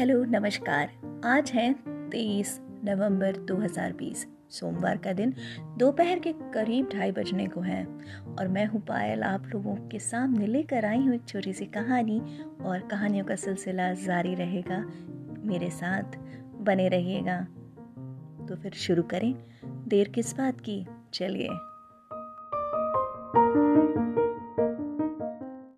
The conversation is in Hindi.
हेलो, नमस्कार। आज है तेईस नवंबर 2020 सोमवार का दिन। दोपहर के करीब ढाई बजने को है और मैं हूँ पायल। आप लोगों के सामने लेकर आई हूँ एक छोटी सी कहानी और कहानियों का सिलसिला जारी रहेगा। मेरे साथ बने रहिएगा। तो फिर शुरू करें। देर किस बात की? चलिए।